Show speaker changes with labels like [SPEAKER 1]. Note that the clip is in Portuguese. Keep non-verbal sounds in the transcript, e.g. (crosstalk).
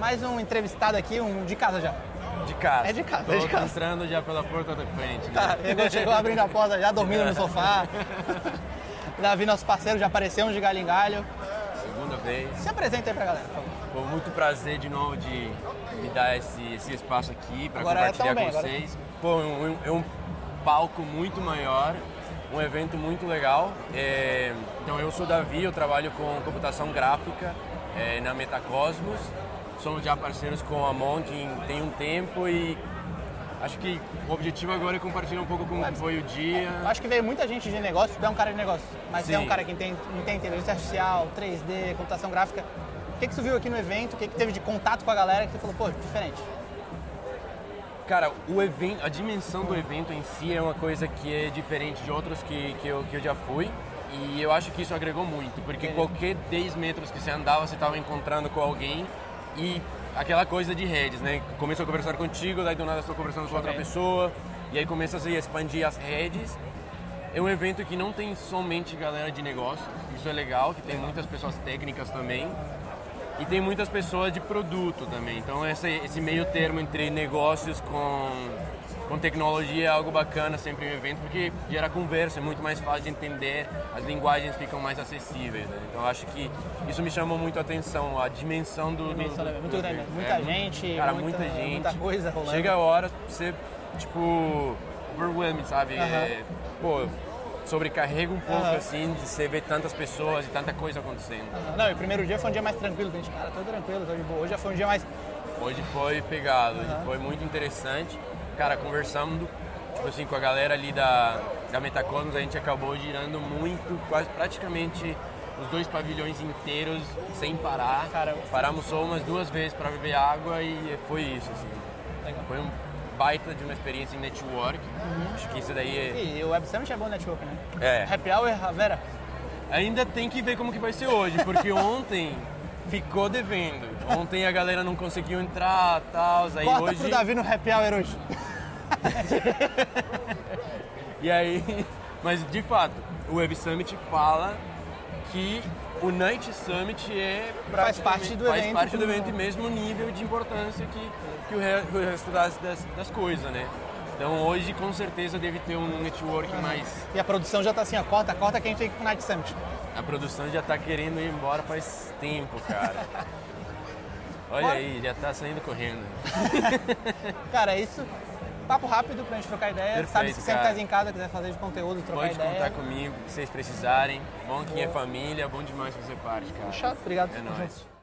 [SPEAKER 1] Mais um entrevistado aqui, um de casa já.
[SPEAKER 2] De casa.
[SPEAKER 1] É de casa,
[SPEAKER 2] Tô
[SPEAKER 1] é de casa.
[SPEAKER 2] entrando já pela porta da frente. né?
[SPEAKER 1] Tá, chegou, chegou abrindo a porta já, dormindo no (laughs) sofá. Davi, nosso parceiro, já apareceu um de galho em galho.
[SPEAKER 2] Segunda vez.
[SPEAKER 1] Se apresenta aí pra galera, por favor.
[SPEAKER 2] Pô, muito prazer de novo de me dar esse, esse espaço aqui para
[SPEAKER 1] é
[SPEAKER 2] compartilhar com
[SPEAKER 1] bem, agora-
[SPEAKER 2] vocês. Pô, é um, é um palco muito maior, um evento muito legal. É, então eu sou Davi, eu trabalho com computação gráfica é, na Metacosmos. Somos já parceiros com a Monte tem um tempo e acho que o objetivo agora é compartilhar um pouco como foi o dia.
[SPEAKER 1] Acho que veio muita gente de negócio, tu é um cara de negócio, mas é um cara que entende, entende inteligência artificial, 3D, computação gráfica. O que, que tu viu aqui no evento? O que, que teve de contato com a galera que tu falou, pô, diferente?
[SPEAKER 2] Cara, o evento, a dimensão do evento em si é uma coisa que é diferente de outros que, que, eu, que eu já fui. E eu acho que isso agregou muito, porque
[SPEAKER 1] Entendi.
[SPEAKER 2] qualquer 10 metros que você andava, você estava encontrando com alguém e aquela coisa de redes, né? Começou a conversar contigo, daí do nada estou conversando com outra
[SPEAKER 1] Ok.
[SPEAKER 2] pessoa, e aí começa a se expandir as redes. É um evento que não tem somente galera de negócios, isso é legal, que tem muitas pessoas técnicas também. E tem muitas pessoas de produto também. Então esse, esse meio termo entre negócios com, com tecnologia é algo bacana sempre em evento, porque gera conversa, é muito mais fácil de entender, as linguagens ficam mais acessíveis. né? Então acho que isso me chamou muito a atenção, a dimensão do, do,
[SPEAKER 1] do-
[SPEAKER 2] do
[SPEAKER 1] muito grande,
[SPEAKER 2] evento.
[SPEAKER 1] muita
[SPEAKER 2] É,
[SPEAKER 1] gente,
[SPEAKER 2] cara,
[SPEAKER 1] muita-
[SPEAKER 2] muita, gente.
[SPEAKER 1] muita coisa rolando.
[SPEAKER 2] Chega a hora você, tipo, overwhelming, sabe? É, pô, sobrecarrega um pouco
[SPEAKER 1] Aham.
[SPEAKER 2] assim, de você ver tantas pessoas e tanta coisa acontecendo.
[SPEAKER 1] Não, e o primeiro dia foi um dia mais tranquilo, a gente, cara, tô tranquilo, tô de boa. Hoje já foi um dia mais.
[SPEAKER 2] Hoje foi pegado, hoje
[SPEAKER 1] Aham.
[SPEAKER 2] foi muito interessante. Cara, conversando tipo assim, com a galera ali da, da Metacosmos, a gente acabou girando muito, quase praticamente os dois pavilhões inteiros sem parar. Paramos só umas duas vezes para beber água e foi isso, assim.
[SPEAKER 1] Legal.
[SPEAKER 2] Foi um baita de uma experiência em network. Acho que isso daí é...
[SPEAKER 1] E o Web Summit é bom network, né?
[SPEAKER 2] É.
[SPEAKER 1] Happy Hour, a Vera.
[SPEAKER 2] Ainda tem que ver como que vai ser hoje, porque (laughs) ontem ficou devendo. Ontem a galera não conseguiu entrar, tal, aí
[SPEAKER 1] Corta
[SPEAKER 2] hoje...
[SPEAKER 1] pro Davi no Happy Hour hoje. (laughs)
[SPEAKER 2] E aí, mas de fato, o Web Summit fala que o Night Summit é
[SPEAKER 1] Faz parte do
[SPEAKER 2] faz
[SPEAKER 1] evento
[SPEAKER 2] parte do
[SPEAKER 1] como-
[SPEAKER 2] evento e mesmo nível de importância que, que o, re- o resto das, das, das coisas, né? Então hoje com certeza deve ter um network mais.
[SPEAKER 1] E a produção já tá assim, ó, corta, corta que a gente tem que ir pro Night Summit.
[SPEAKER 2] A produção já tá querendo ir embora faz tempo, cara. (laughs) Olha
[SPEAKER 1] Bora.
[SPEAKER 2] aí, já tá saindo correndo. (laughs)
[SPEAKER 1] Cara, é isso. Papo rápido pra gente trocar ideia.
[SPEAKER 2] Perfeito,
[SPEAKER 1] Sabe, se sempre tá em casa, quiser fazer de conteúdo, trocar
[SPEAKER 2] Pode
[SPEAKER 1] ideia.
[SPEAKER 2] contar comigo, o que vocês precisarem. Bom que é família, bom demais fazer parte, cara.
[SPEAKER 1] Chato, obrigado.
[SPEAKER 2] É nóis.
[SPEAKER 1] junto.